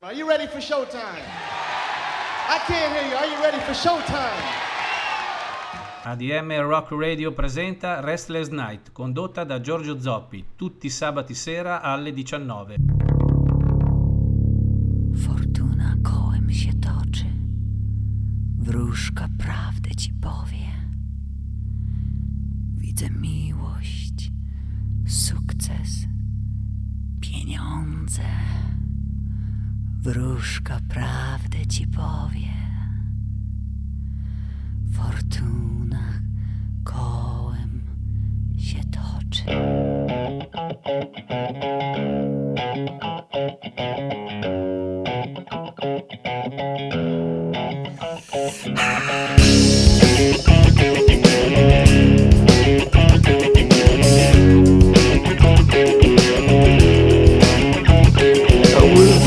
Are you ready for showtime? I can't hear you. Are you ready for showtime? ADM Rock Radio presenta Restless Night, condotta da Giorgio Zoppi, tutti i sabati sera alle 19. Fortuna kołem się toczy, wróżka prawdę ci powie. Widzę miłość, sukces, pieniądze. Wróżka prawdę ci powie. Fortuna kołem się toczy.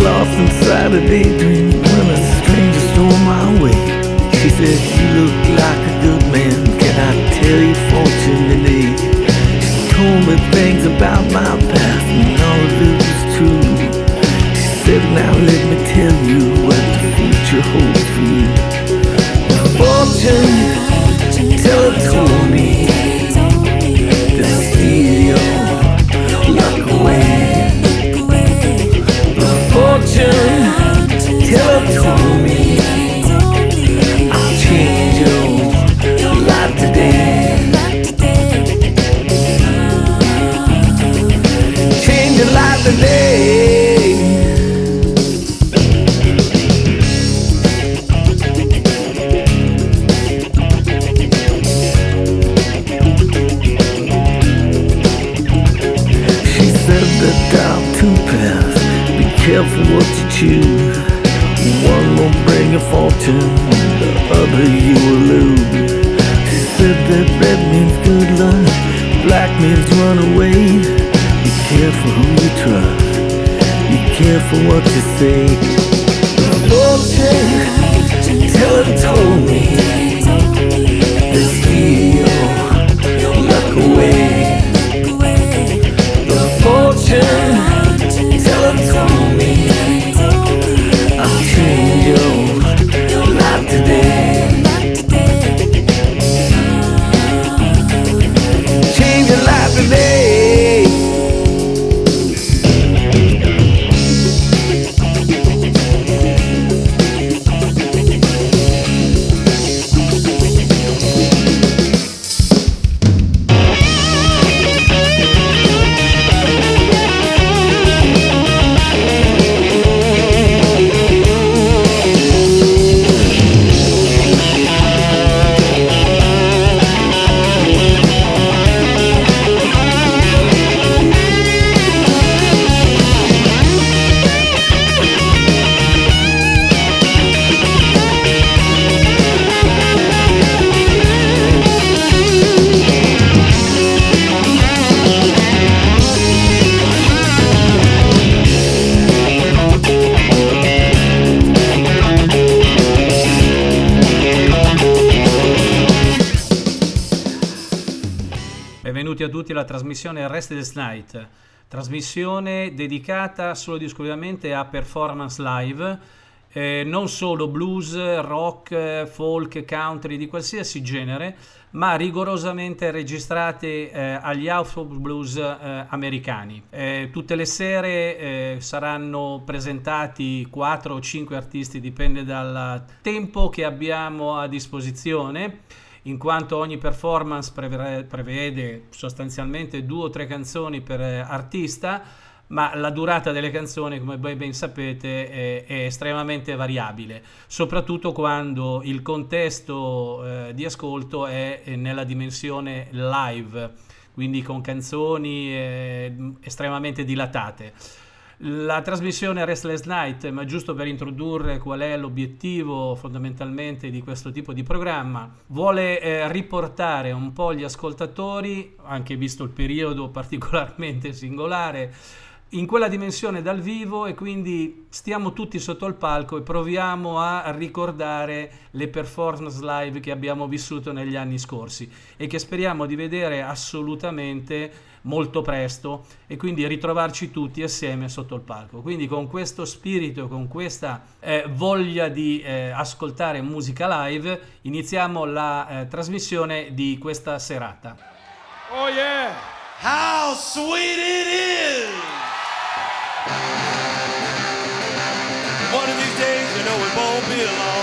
Lost inside a daydream when a stranger stole my way. She said, You look like a good man. Can I tell you fortune today? She told me things about my past and all of it was true. She said, Now let me tell you what the future holds for you. Fortune teller told me Teller told me I'll change your life today. Change your life today. Careful what you choose. Fortune, the other you will lose. She said that red means good luck, black means run away. Be careful who you trust. Be careful what you say. Fortune teller told me trasmissione Restless Night, trasmissione dedicata solo ed esclusivamente a performance live, eh, non solo blues, rock, folk, country di qualsiasi genere, ma rigorosamente registrate eh, agli House Blues eh, americani. Eh, tutte le sere eh, saranno presentati 4 o 5 artisti, dipende dal tempo che abbiamo a disposizione in quanto ogni performance prevede, sostanzialmente due o tre canzoni per eh, artista, ma la durata delle canzoni, come voi ben sapete, è, è estremamente variabile, soprattutto quando il contesto eh, di ascolto è nella dimensione live, quindi con canzoni eh, estremamente dilatate. La trasmissione Restless Night, ma giusto per introdurre qual è l'obiettivo fondamentalmente di questo tipo di programma, vuole eh, riportare un po' gli ascoltatori, anche visto il periodo particolarmente singolare, in quella dimensione dal vivo e quindi stiamo tutti sotto il palco e proviamo a ricordare le performance live che abbiamo vissuto negli anni scorsi e che speriamo di vedere assolutamente molto presto e quindi ritrovarci tutti assieme sotto il palco. Quindi con questo spirito, con questa eh, voglia di eh, ascoltare musica live, iniziamo la eh, trasmissione di questa serata. Oh yeah! How sweet it is! One of these days, you know it won't be long.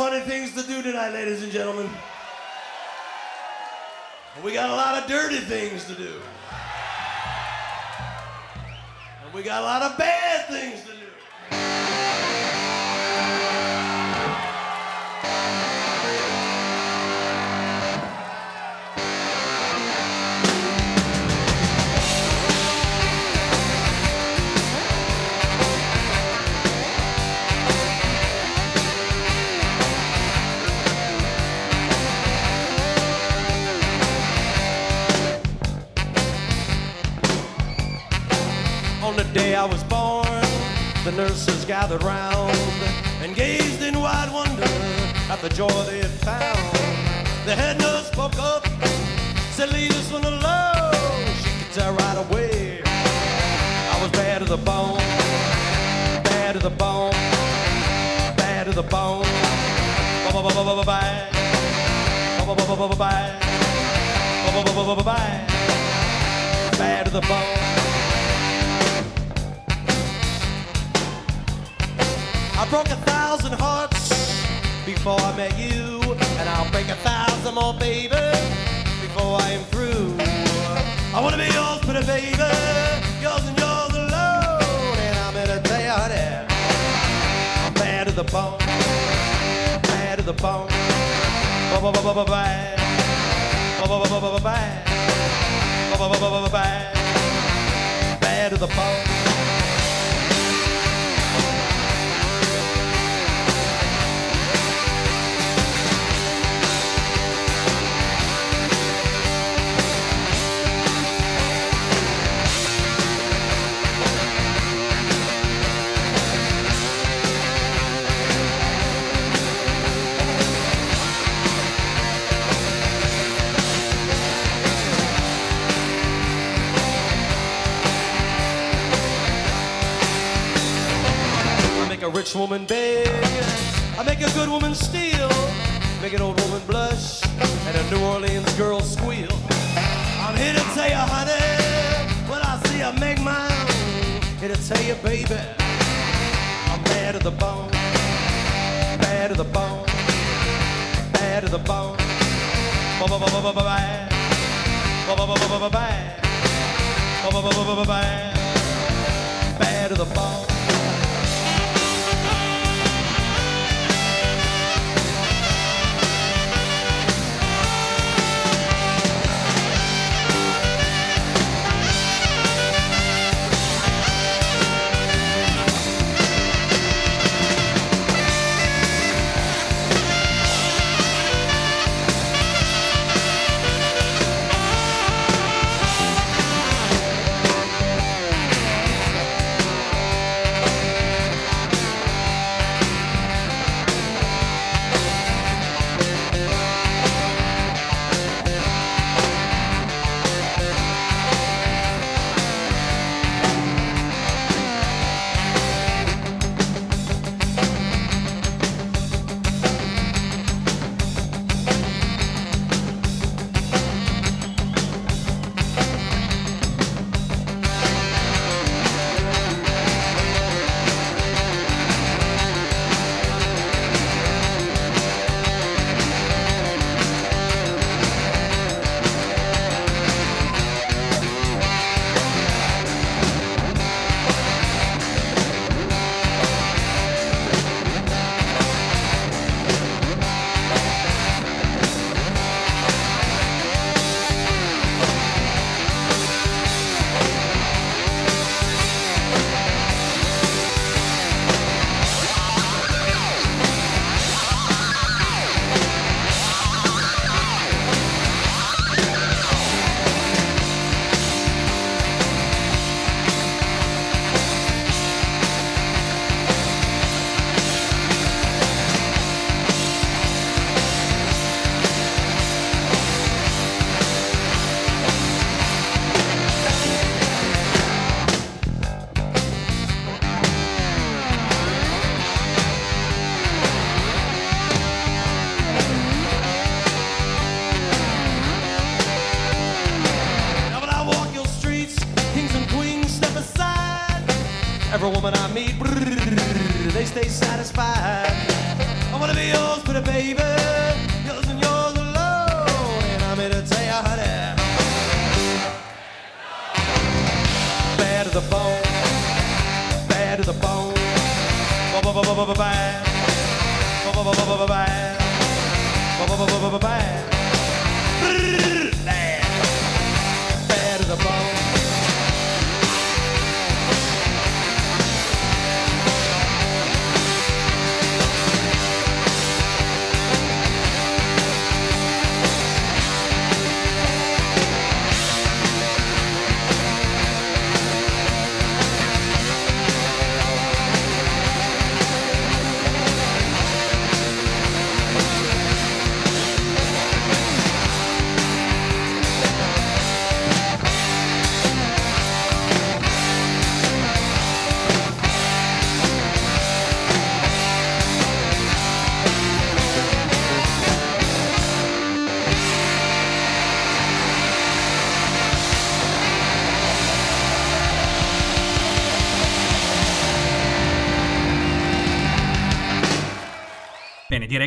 Funny things to do tonight, ladies and gentlemen. We got a lot of dirty things to do. And we got a lot of bad things to do. Day I was born, the nurses gathered round and gazed in wide wonder at the joy they had found. The head nurse spoke up, said, Leave this one alone. She could tell right away I was bad to the bone, bad to the bone, bad to the bone. Bad to the bone. I broke a thousand hearts before I met you, and I'll break a thousand more, baby, before I am through. I wanna be yours, pretty baby, yours and yours alone, and I'm gonna tell you that I'm bad to the bone, bad to the bone, bye bye bye bye bye bye, woman beg. I make a good woman steal. Make an old woman blush and a New Orleans girl squeal. I'm here to tell you, honey, when I see you make mine. Here to tell you, baby, I'm bad to the bone. Bad to the bone. Bad to the bone. Ba-ba-ba-ba-ba-ba. Ba-ba-ba-ba-ba-ba. Bad to the bone.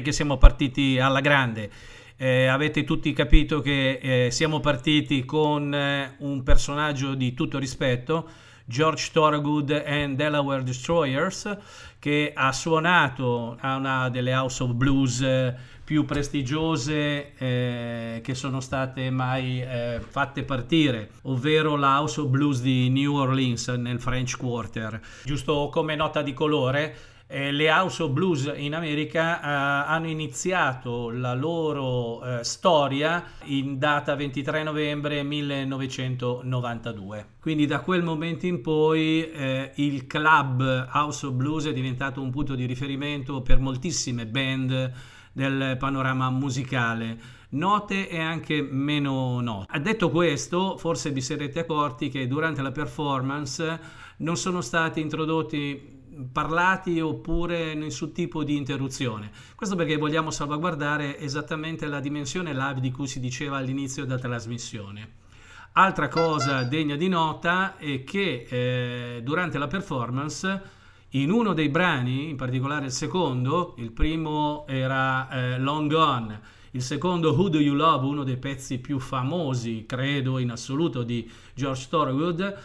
Che siamo partiti alla grande. Eh, avete tutti capito che eh, siamo partiti con eh, un personaggio di tutto rispetto, George Thorogood and Delaware Destroyers, che ha suonato a una delle House of Blues eh, più prestigiose eh, che sono state mai eh, fatte partire, ovvero la House of Blues di New Orleans nel French Quarter. Giusto come nota di colore, eh, le House of Blues in America eh, hanno iniziato la loro eh, storia in data 23 novembre 1992. Quindi da quel momento in poi eh, il club House of Blues è diventato un punto di riferimento per moltissime band del panorama musicale note e anche meno note. Detto questo, forse vi sarete accorti che durante la performance non sono stati introdotti parlati oppure nessun tipo di interruzione. Questo perché vogliamo salvaguardare esattamente la dimensione live di cui si diceva all'inizio della trasmissione. Altra cosa degna di nota è che eh, durante la performance in uno dei brani, in particolare il secondo, il primo era eh, Long Gone, il secondo Who Do You Love, uno dei pezzi più famosi, credo in assoluto, di George Thorogood,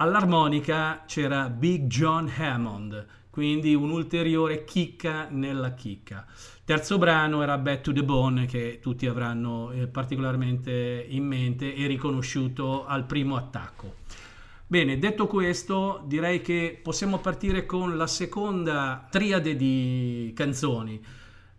all'armonica c'era Big John Hammond, quindi un'ulteriore chicca nella chicca. Terzo brano era Back to the Bone che tutti avranno eh, particolarmente in mente e riconosciuto al primo attacco. Bene, detto questo, direi che possiamo partire con la seconda triade di canzoni.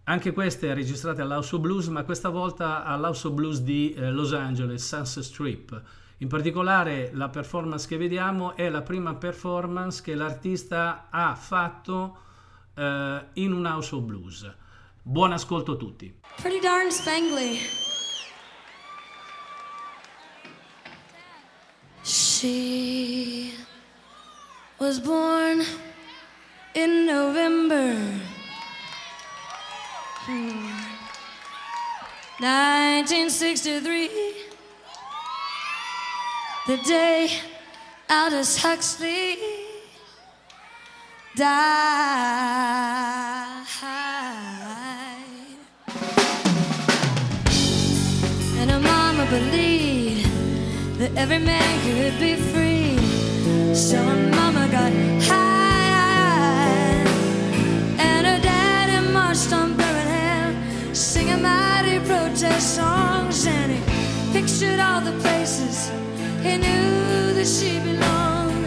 Anche queste registrate all'House of Blues, ma questa volta all'House of Blues di eh, Los Angeles, Sunset Strip. In particolare la performance che vediamo è la prima performance che l'artista ha fatto eh, in un House of Blues. Buon ascolto a tutti. Pretty darn spangly. She was born in November. Hmm. 1963. The day Aldous Huxley died. And her mama believed that every man could be free. So her mama got high. And her daddy marched on Birmingham, singing mighty protest songs. And he pictured all the places he knew that she belonged.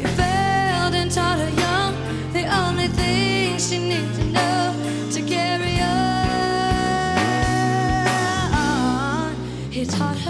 He failed and taught her young the only thing she needed to know to carry on. He taught her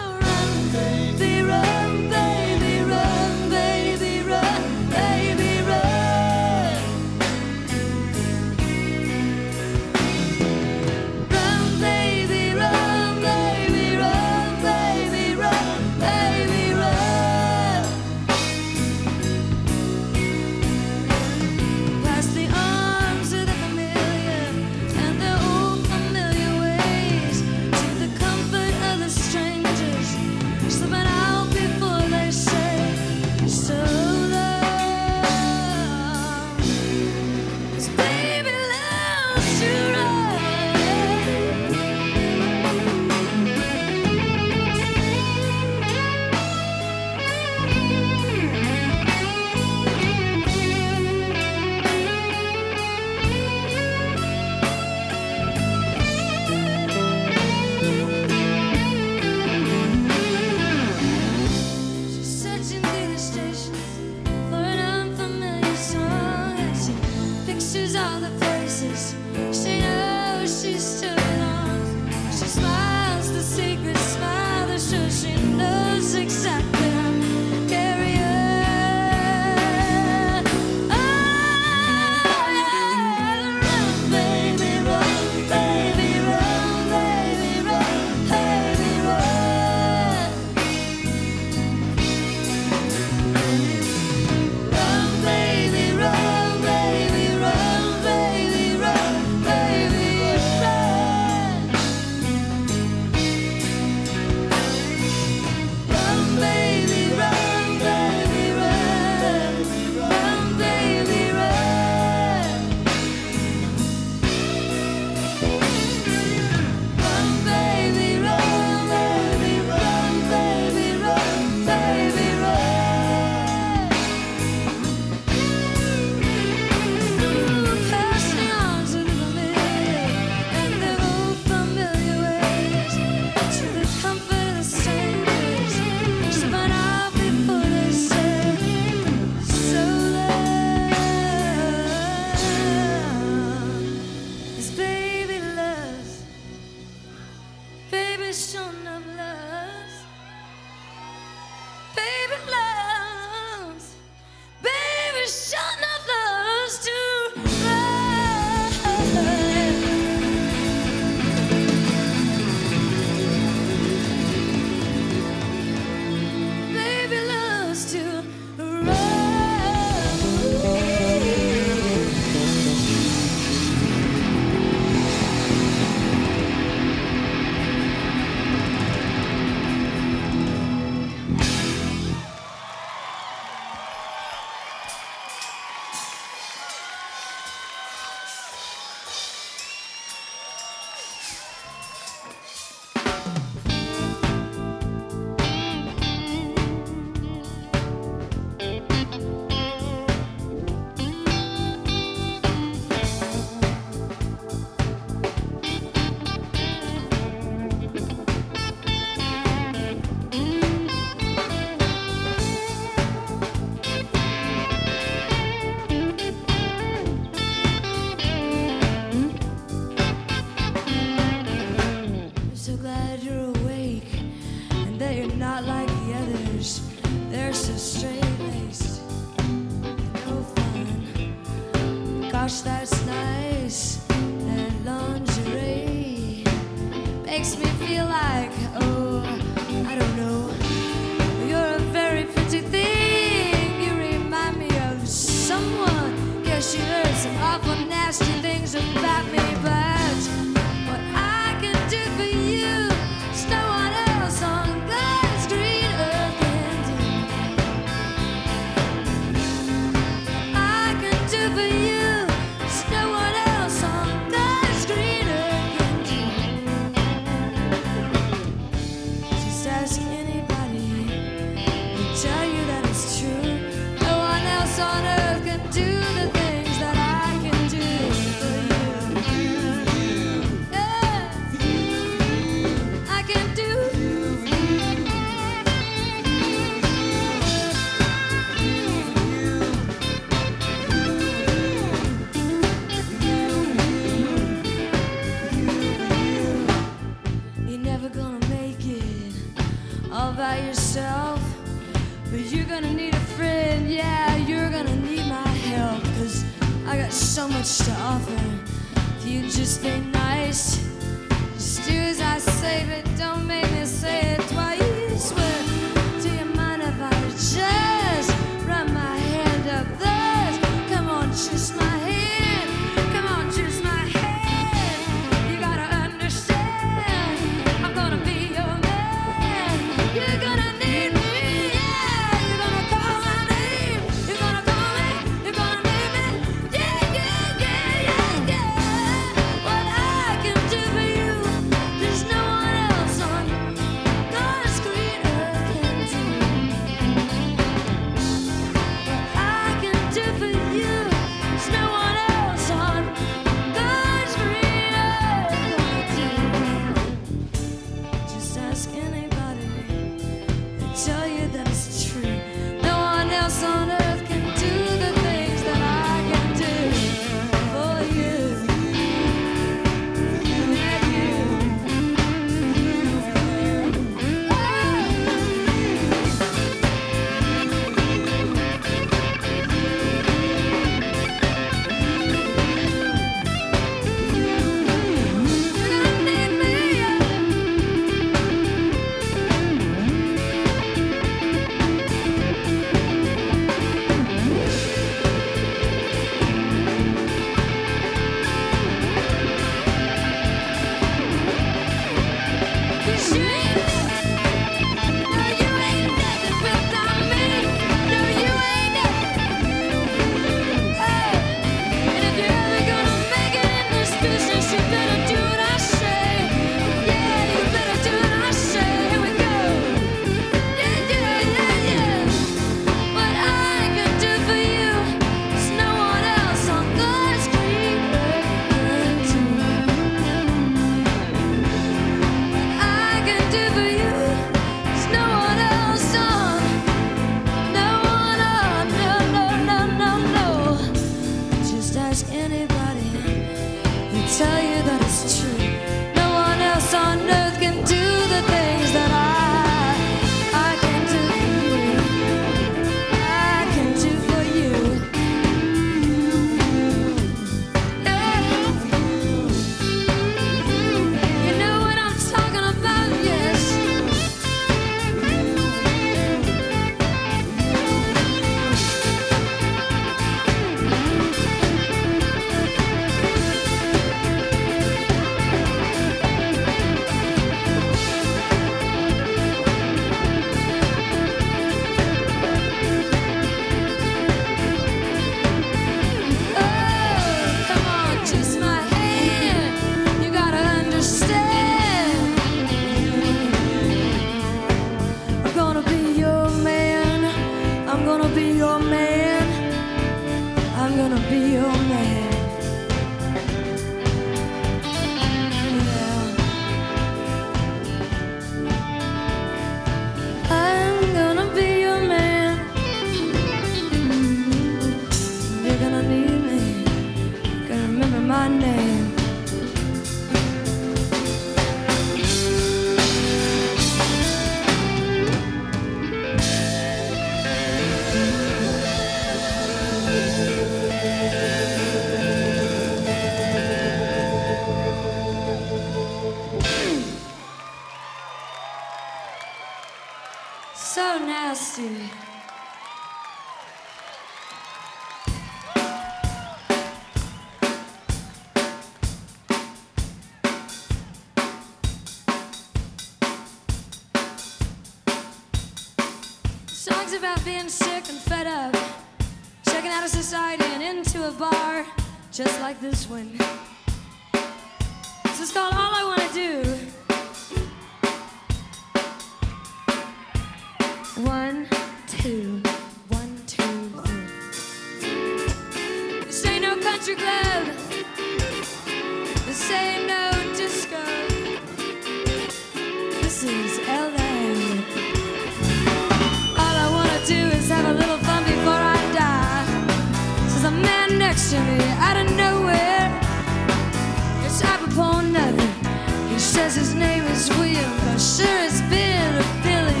sure it's been a Billy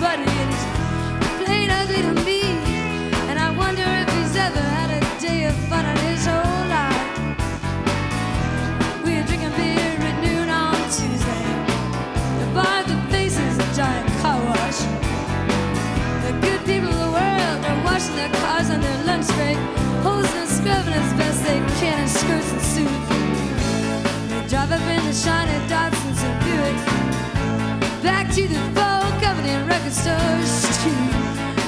buddy, and he's plain ugly to me. And I wonder if he's ever had a day of fun in his whole life. We are drinking beer at noon on Tuesday. The bar, the place is a giant car wash. The good people of the world are washing their cars on their lunch break, hosing and scrubbing as best they can in skirts and suits. They drive up in the shiny dark stars too.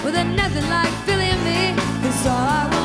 With nothing like Billy and me Cause all I.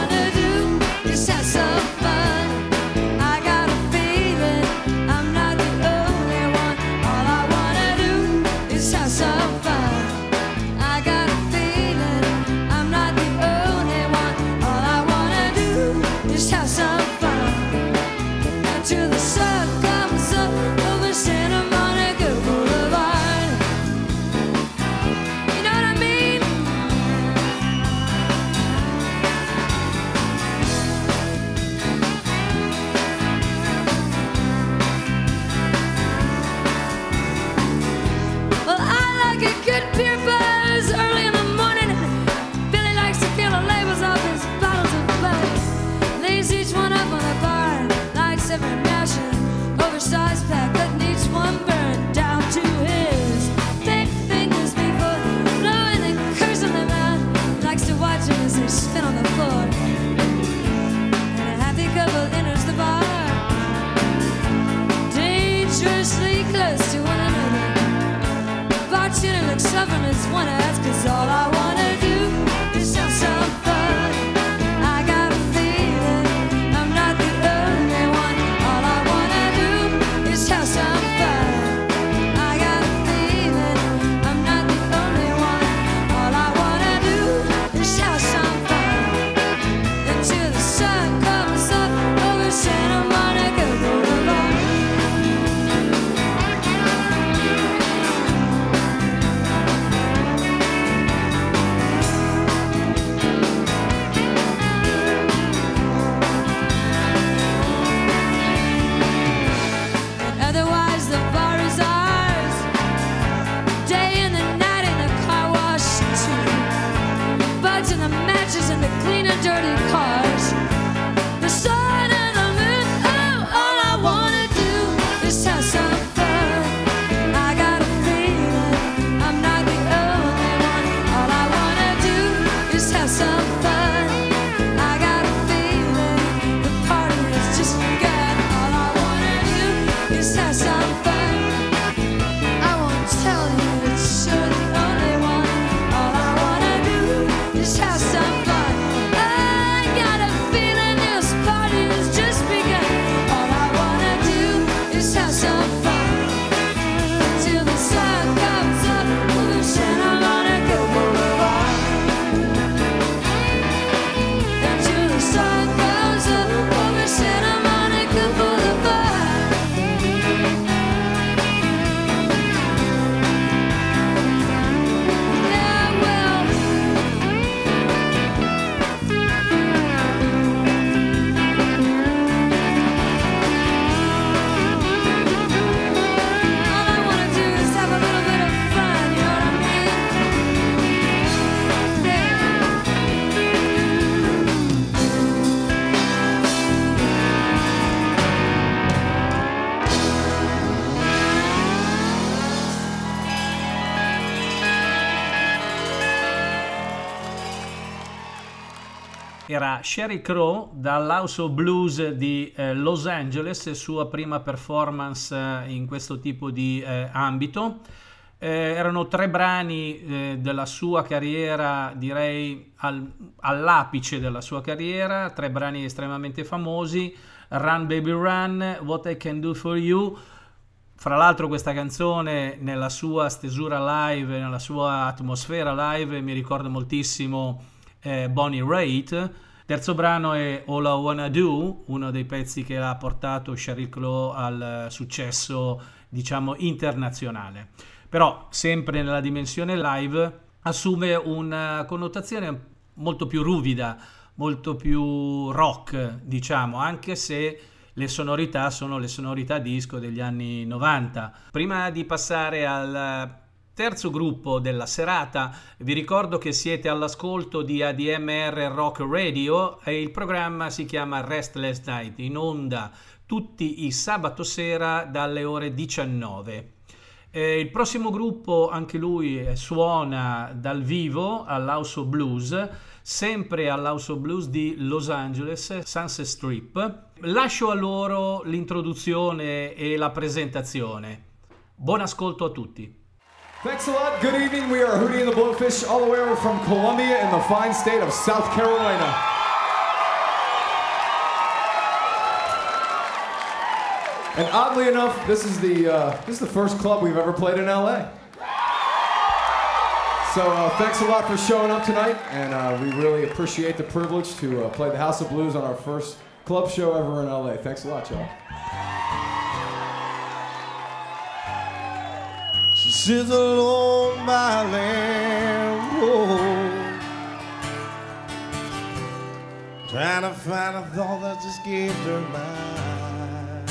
era Sherry Crow dall'House of Blues di eh, Los Angeles, sua prima performance eh, in questo tipo di eh, ambito. Eh, erano tre brani eh, della sua carriera, direi al- all'apice della sua carriera, tre brani estremamente famosi, Run Baby Run, What I Can Do For You, fra l'altro questa canzone nella sua stesura live, nella sua atmosfera live mi ricorda moltissimo eh, Bonnie Raitt. Terzo brano è All I Wanna Do, uno dei pezzi che ha portato Sheryl Crow al successo, diciamo, internazionale. Però sempre nella dimensione live assume una connotazione molto più ruvida, molto più rock, diciamo, anche se le sonorità sono le sonorità disco degli anni 90. Prima di passare al terzo gruppo della serata, vi ricordo che siete all'ascolto di ADMR Rock Radio e il programma si chiama Restless Night, in onda tutti i sabato sera dalle ore 19. Eh, il prossimo gruppo, anche lui eh, suona dal vivo all'House Blues, sempre all'House Blues di Los Angeles, Sunset Strip. Lascio a loro l'introduzione e la presentazione. Buon ascolto a tutti. Thanks a lot. Good evening. We are Hootie and the Blowfish, all the way over from Columbia in the fine state of South Carolina. And oddly enough, this is the uh, this is the first club we've ever played in LA. So uh, thanks a lot for showing up tonight, and uh, we really appreciate the privilege to uh, play the House of Blues on our first club show ever in LA. Thanks a lot, y'all. Alone by land, oh, trying to find a thought that just gave her mind.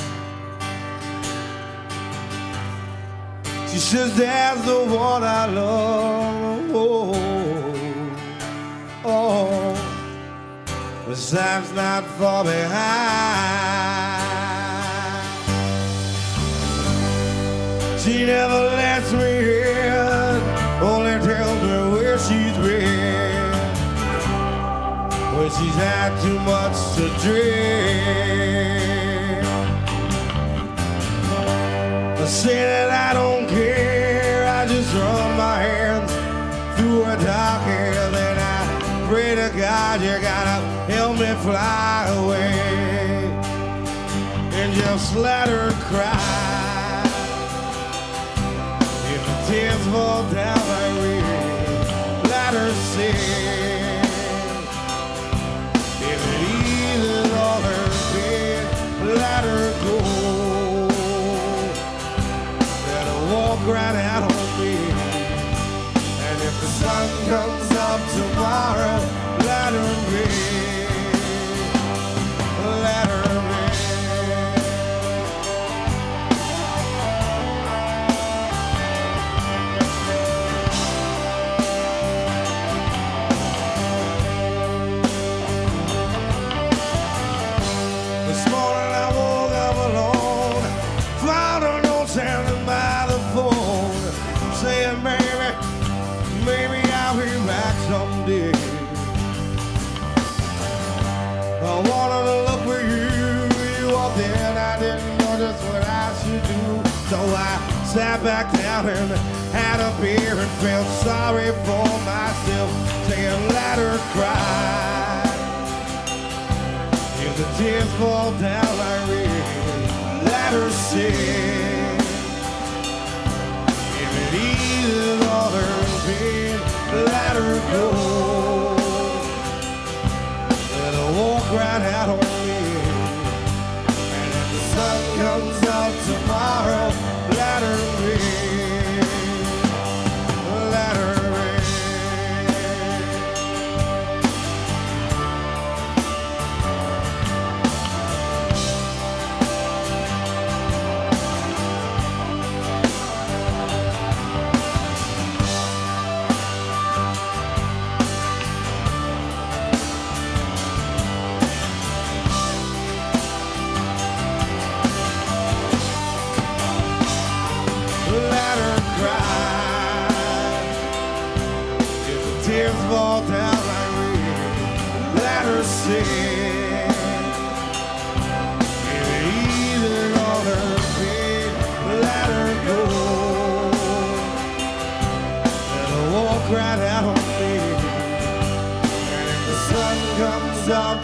She says, "That's the one I love." Oh, oh, the time's not far behind. She never lets me in, only tells me where she's been. When she's had too much to drink. I say that I don't care, I just run my hands through her dark hair. Then I pray to God you gotta help me fly away and just let her cry. Tears fall down like rain, let her sing. If it eases all her pain, let her go. Let her walk right out on me. And if the sun comes up tomorrow, let her be. Someday." I wanted to look for you, you I didn't know just what I should do, so I sat back down and had a beer and felt sorry for myself, saying, "Let her cry." If the tears fall down like rain, let her sing. If it eases pain, let her go. Out on me. And if the sun comes out tomorrow,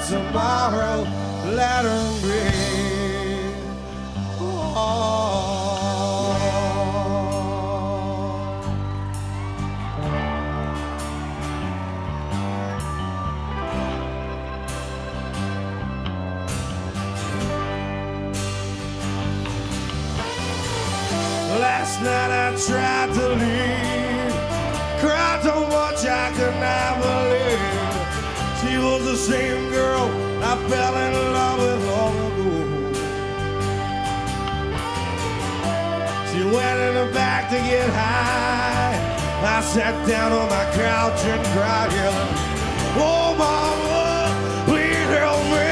tomorrow, let her be. Oh. Last night I tried to leave, cried so much I could not believe. She was the same fell in love with long ago. She went in the back to get high. I sat down on my couch and cried, yelling, Oh, mama, please help me.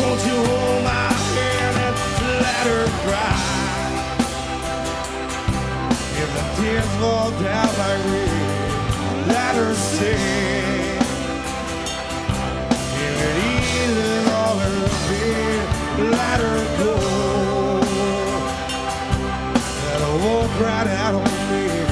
Won't you hold my hand and let her cry? If the tears fall down like rain, let her sing. Pain, let her go. Let her walk right out on me.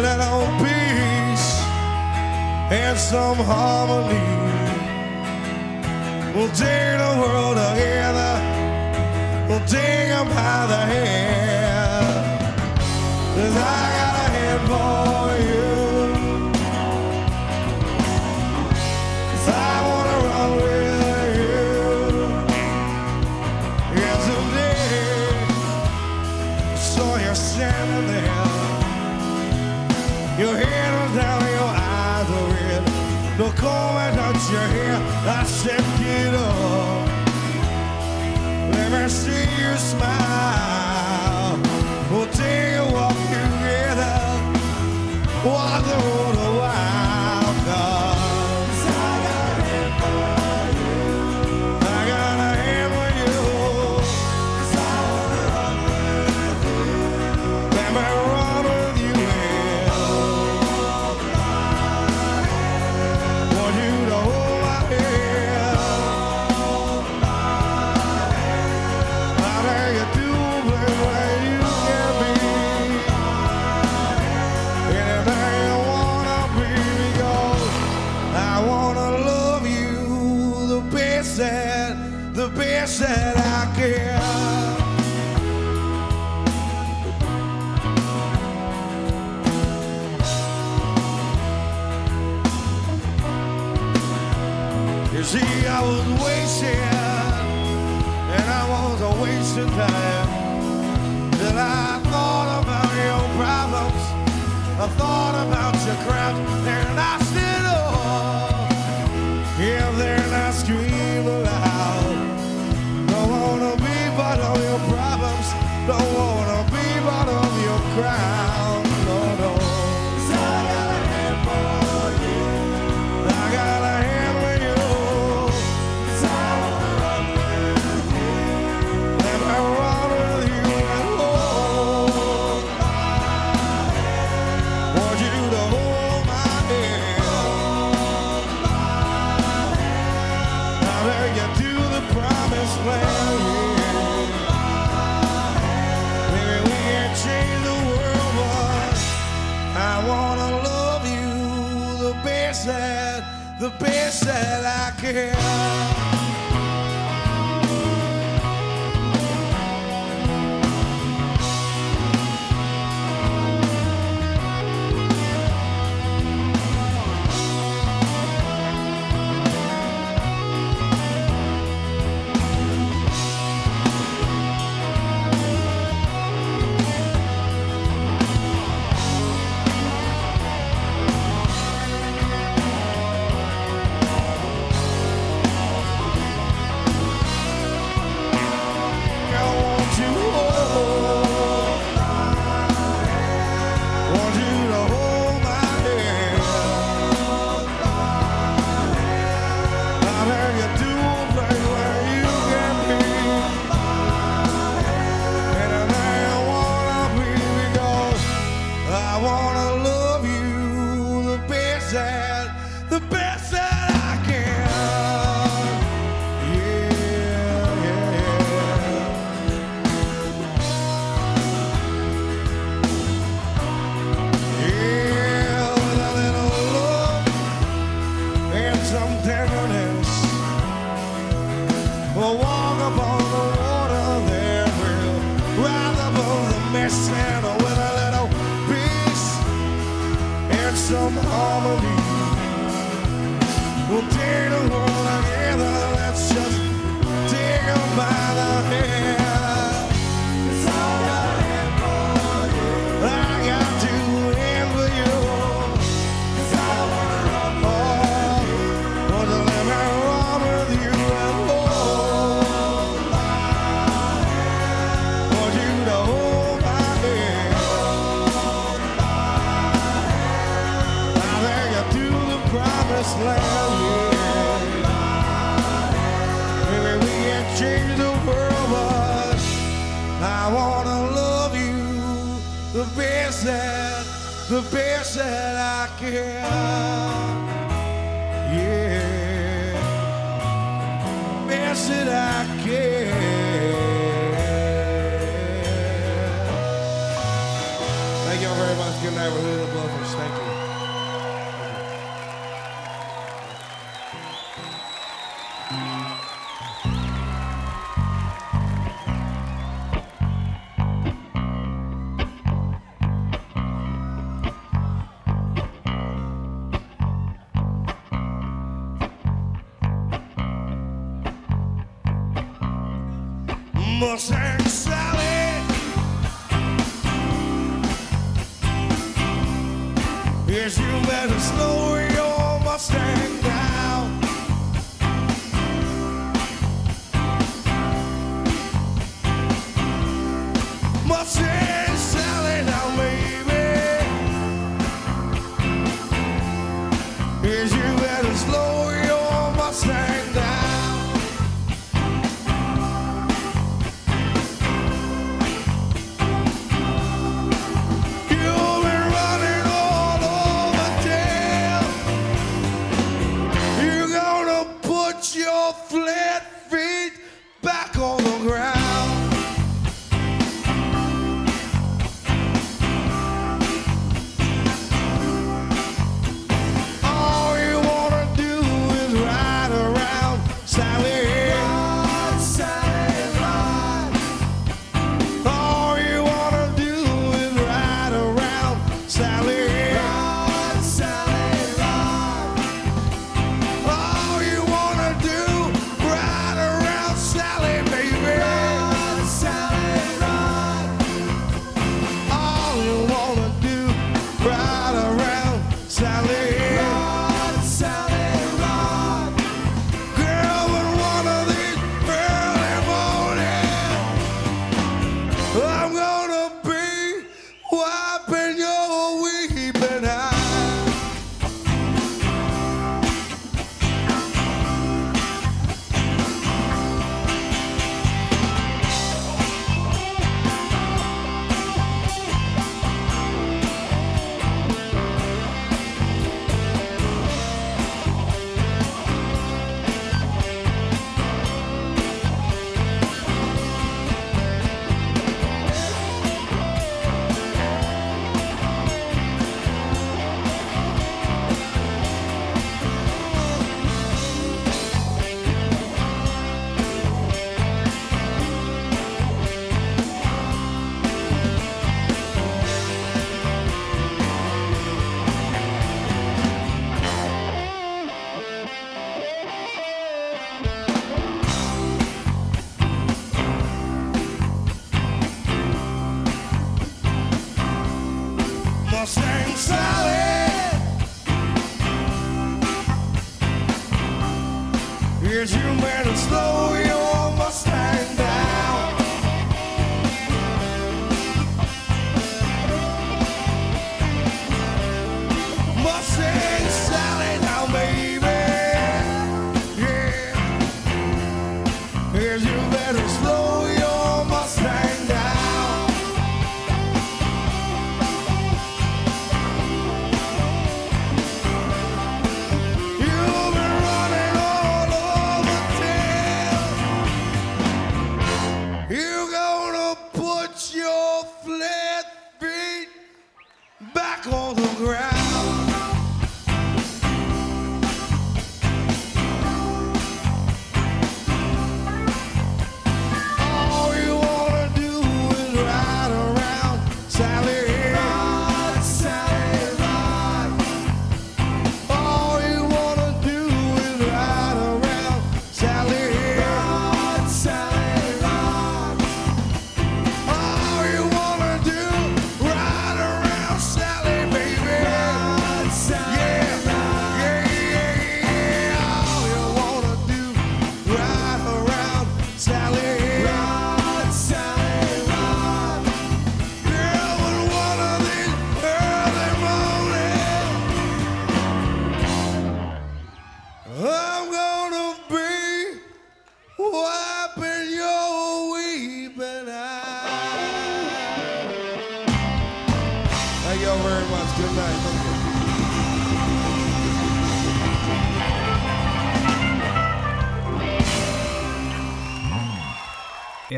Little peace and some harmony. We'll take the world together, we'll take them by the hand Your head was down, your eyes are red. The comb and touch your hair. I said, get up. Let me see you smile. We'll take a walk together. Walk the time. Till I thought about your problems, I thought about your crimes, ain't alone, I'm here, just taken by the hand. the best that I can. Yeah, best that I can. Thank y'all very much. Good night.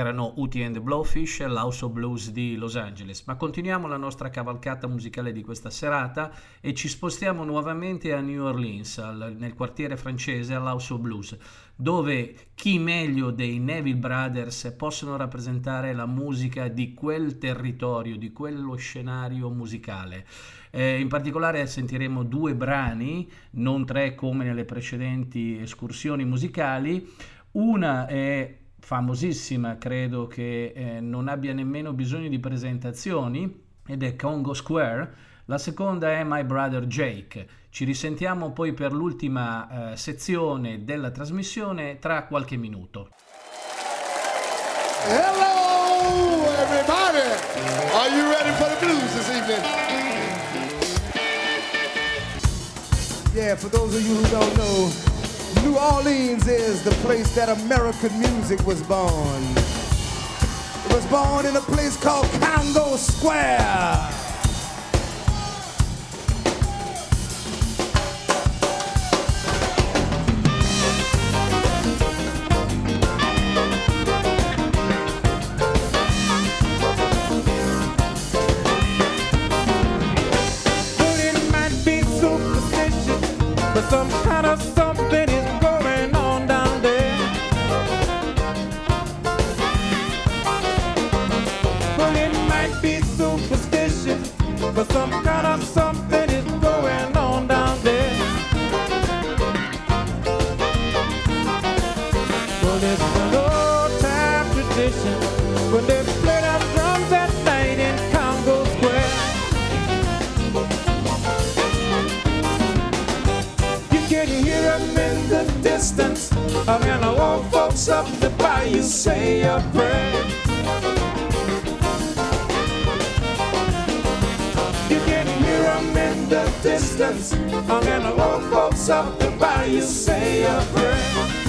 Erano Uti and the Blowfish, l'House of Blues di Los Angeles. Ma continuiamo la nostra cavalcata musicale di questa serata e ci spostiamo nuovamente a New Orleans, al- nel quartiere francese all'House of Blues, dove chi meglio dei Neville Brothers possono rappresentare la musica di quel territorio, di quello scenario musicale. Eh, in particolare sentiremo due brani, non tre come nelle precedenti escursioni musicali. Una è famosissima, credo che eh, non abbia nemmeno bisogno di presentazioni, ed è Congo Square. La seconda è My Brother Jake. Ci risentiamo poi per l'ultima eh, sezione della trasmissione tra qualche minuto. Hello, everybody. Are you ready for the blues this evening? Yeah, for those of you who don't know, New Orleans is the place that American music was born. It was born in a place called Congo Square. But it might be but some kind of something you say a prayer. You can hear them in the distance. I mean, I want folks up to buy you say a prayer.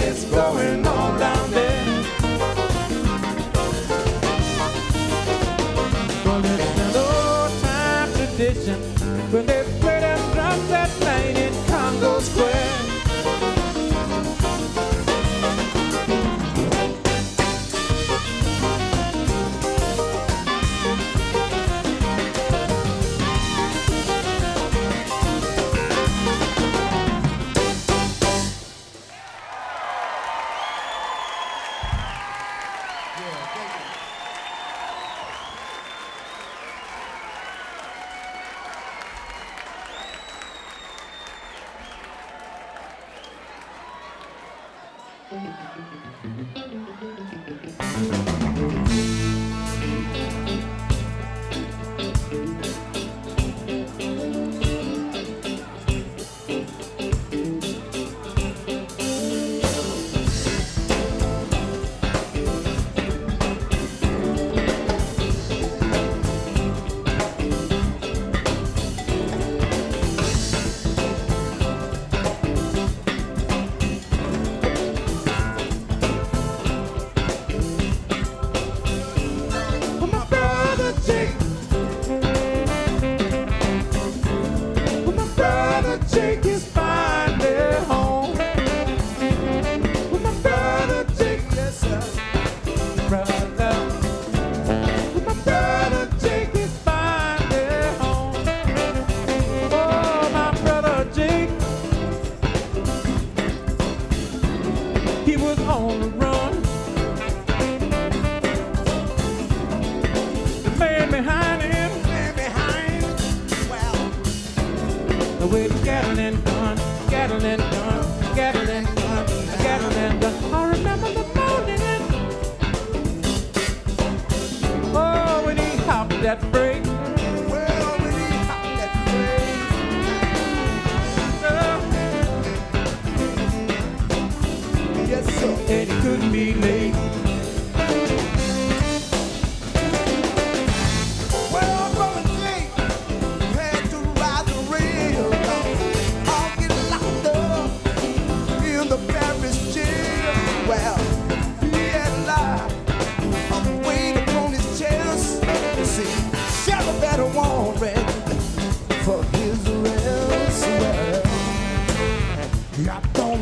it's blowing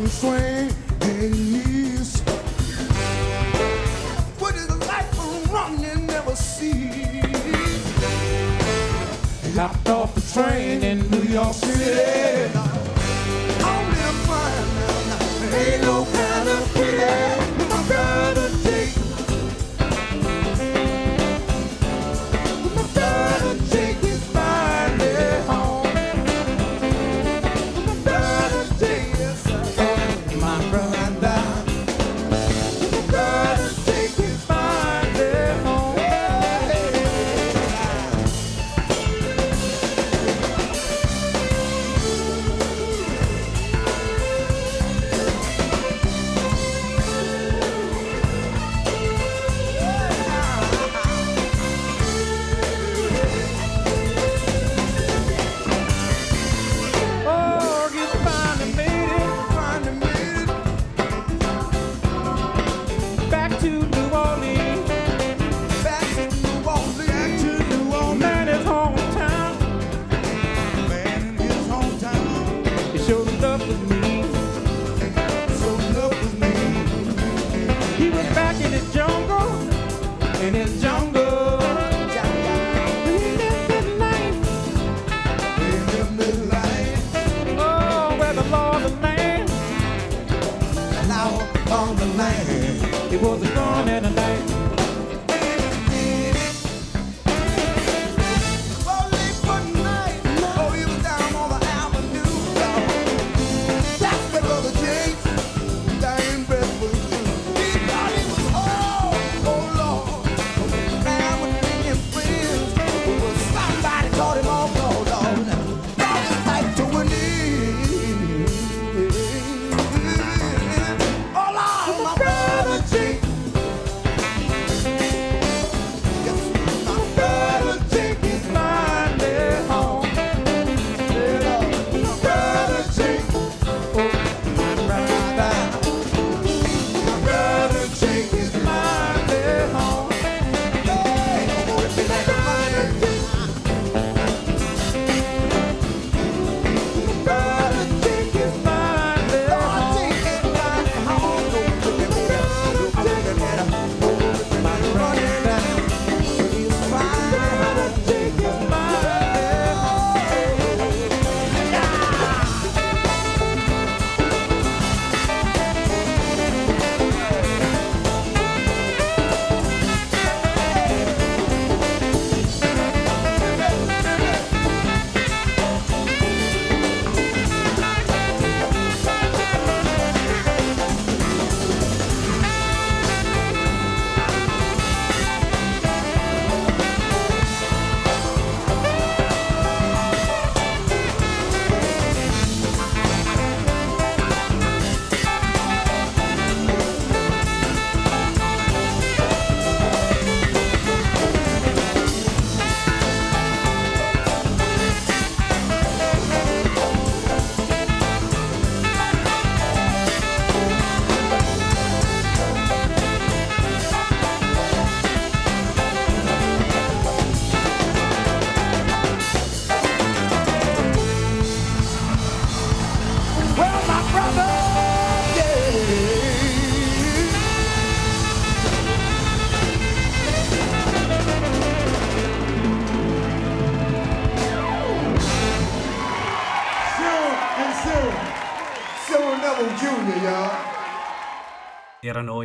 swaying knees. What is life never off the train in New York City.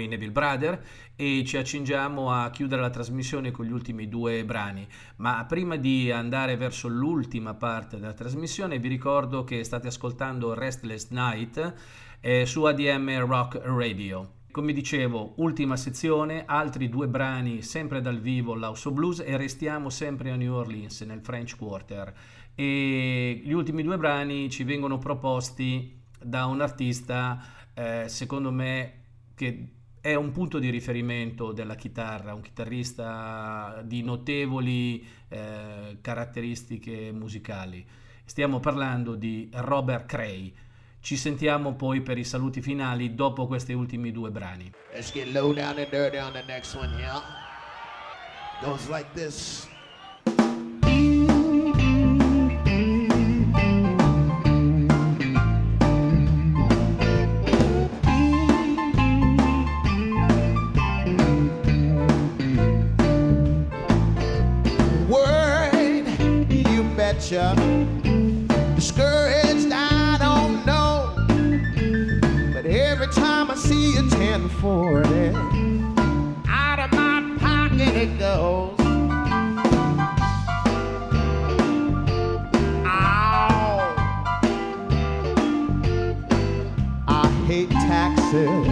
Erano i Neville Brother e ci accingiamo a chiudere la trasmissione con gli ultimi due brani. Ma prima di andare verso l'ultima parte della trasmissione vi ricordo che state ascoltando Restless Night eh, su ADM Rock Radio. Come dicevo, ultima sezione, altri due brani sempre dal vivo, l'House of Blues e restiamo sempre a New Orleans nel French Quarter. E gli ultimi due brani ci vengono proposti da un artista eh, secondo me che è un punto di riferimento della chitarra, un chitarrista di notevoli eh, caratteristiche musicali. Stiamo parlando di Robert Cray. Ci sentiamo poi per i saluti finali dopo questi ultimi due brani. Let's get low down and dirty on the next one here. Goes like this. Betcha. Discouraged, I don't know. But every time I see a 1040, out of my pocket it goes. Ow. I hate taxes.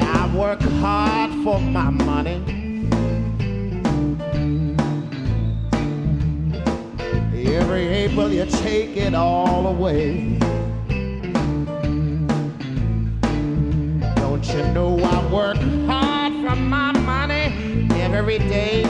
I work hard for my money. April you take it all away. Don't you know I work hard for my money every day,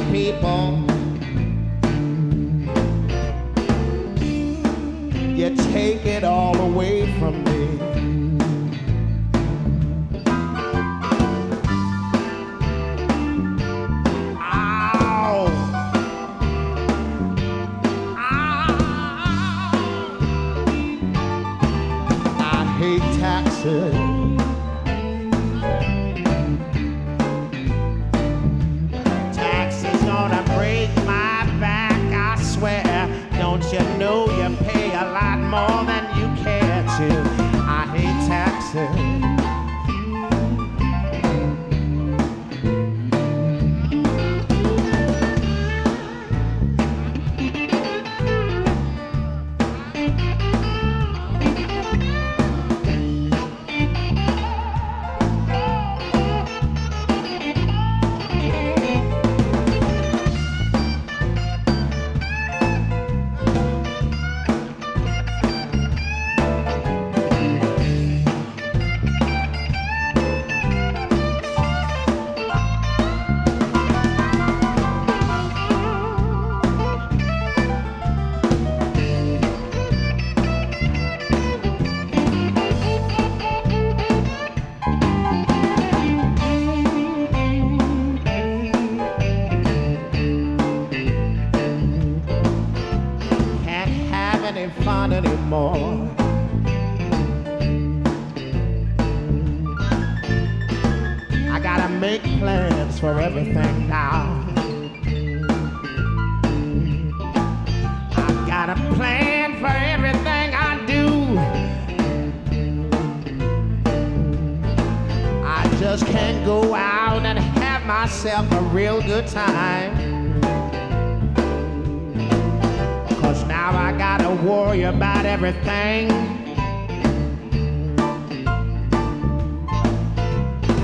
worry about everything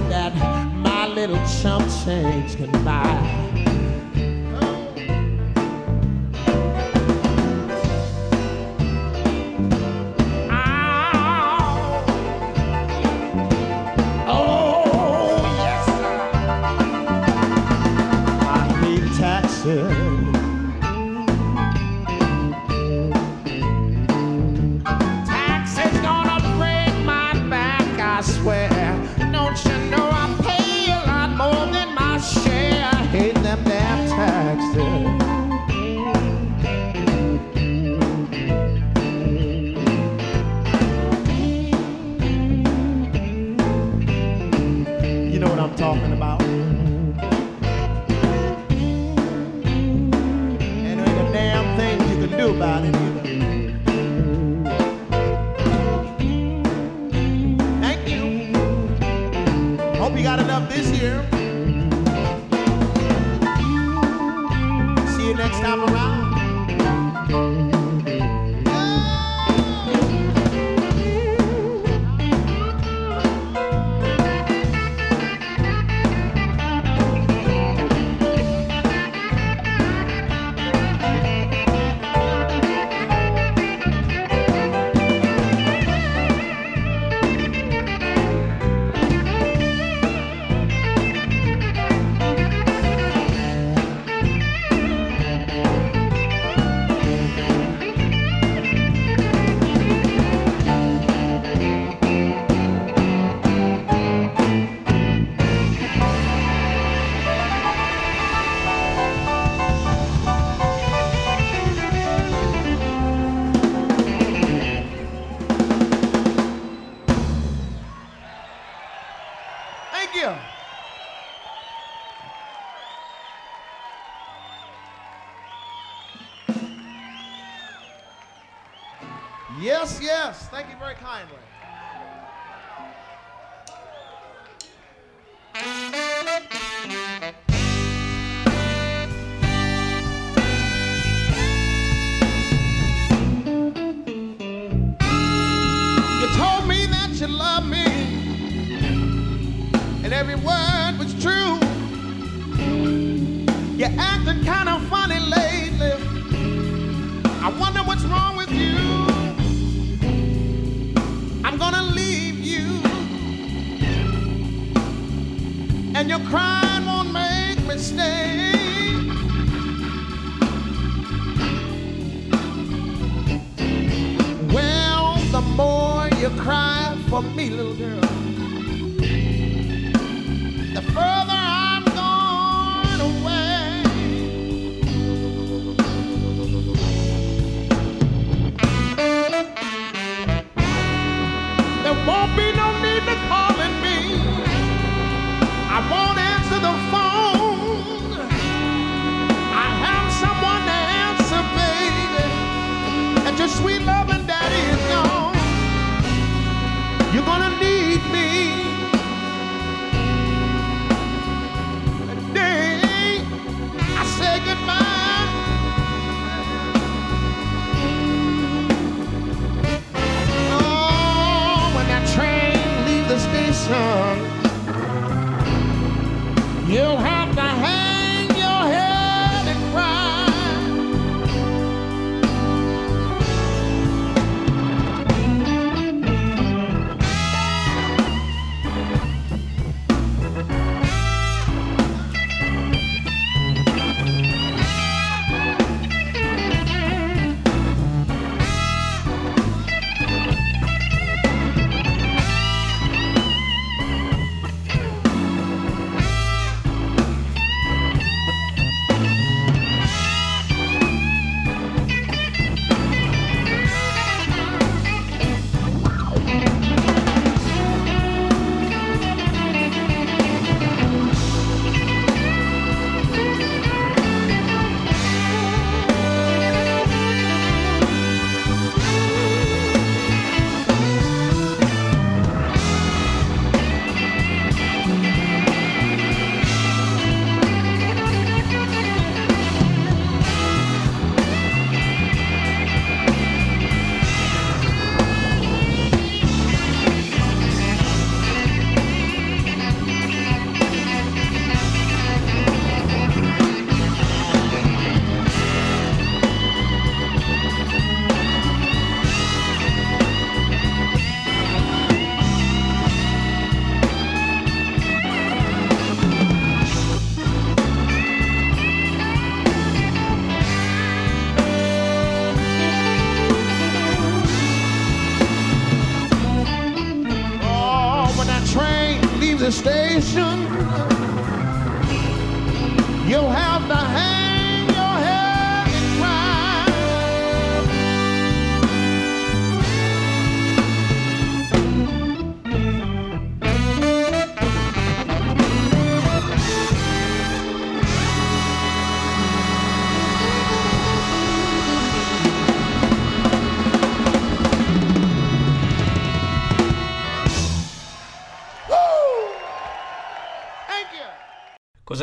that my little chump change can buy. You're acting kind of funny lately. I wonder what's wrong with you. I'm gonna leave you. And your crying won't make me stay. Well, the more you cry for me, little girl.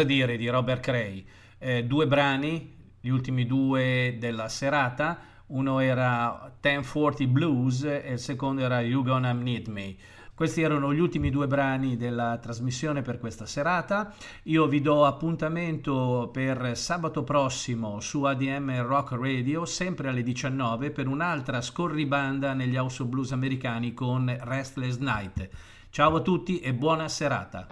Cosa dire di Robert Cray? Eh, due brani, gli ultimi due della serata, uno era 1040 Blues e il secondo era You Gonna Need Me. Questi erano gli ultimi due brani della trasmissione per questa serata. Io vi do appuntamento per sabato prossimo su ADM Rock Radio, sempre alle 19, per un'altra scorribanda negli house blues americani con Restless Night. Ciao a tutti e buona serata.